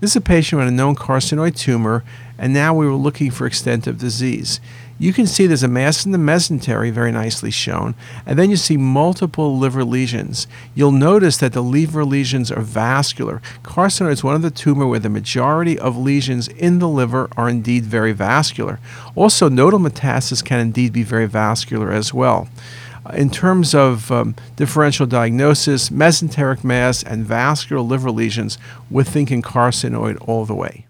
This is a patient with a known carcinoid tumor, and now we were looking for extent of disease. You can see there's a mass in the mesentery, very nicely shown, and then you see multiple liver lesions. You'll notice that the liver lesions are vascular. Carcinoid is one of the tumor where the majority of lesions in the liver are indeed very vascular. Also, nodal metastasis can indeed be very vascular as well. In terms of um, differential diagnosis, mesenteric mass and vascular liver lesions, we're thinking carcinoid all the way.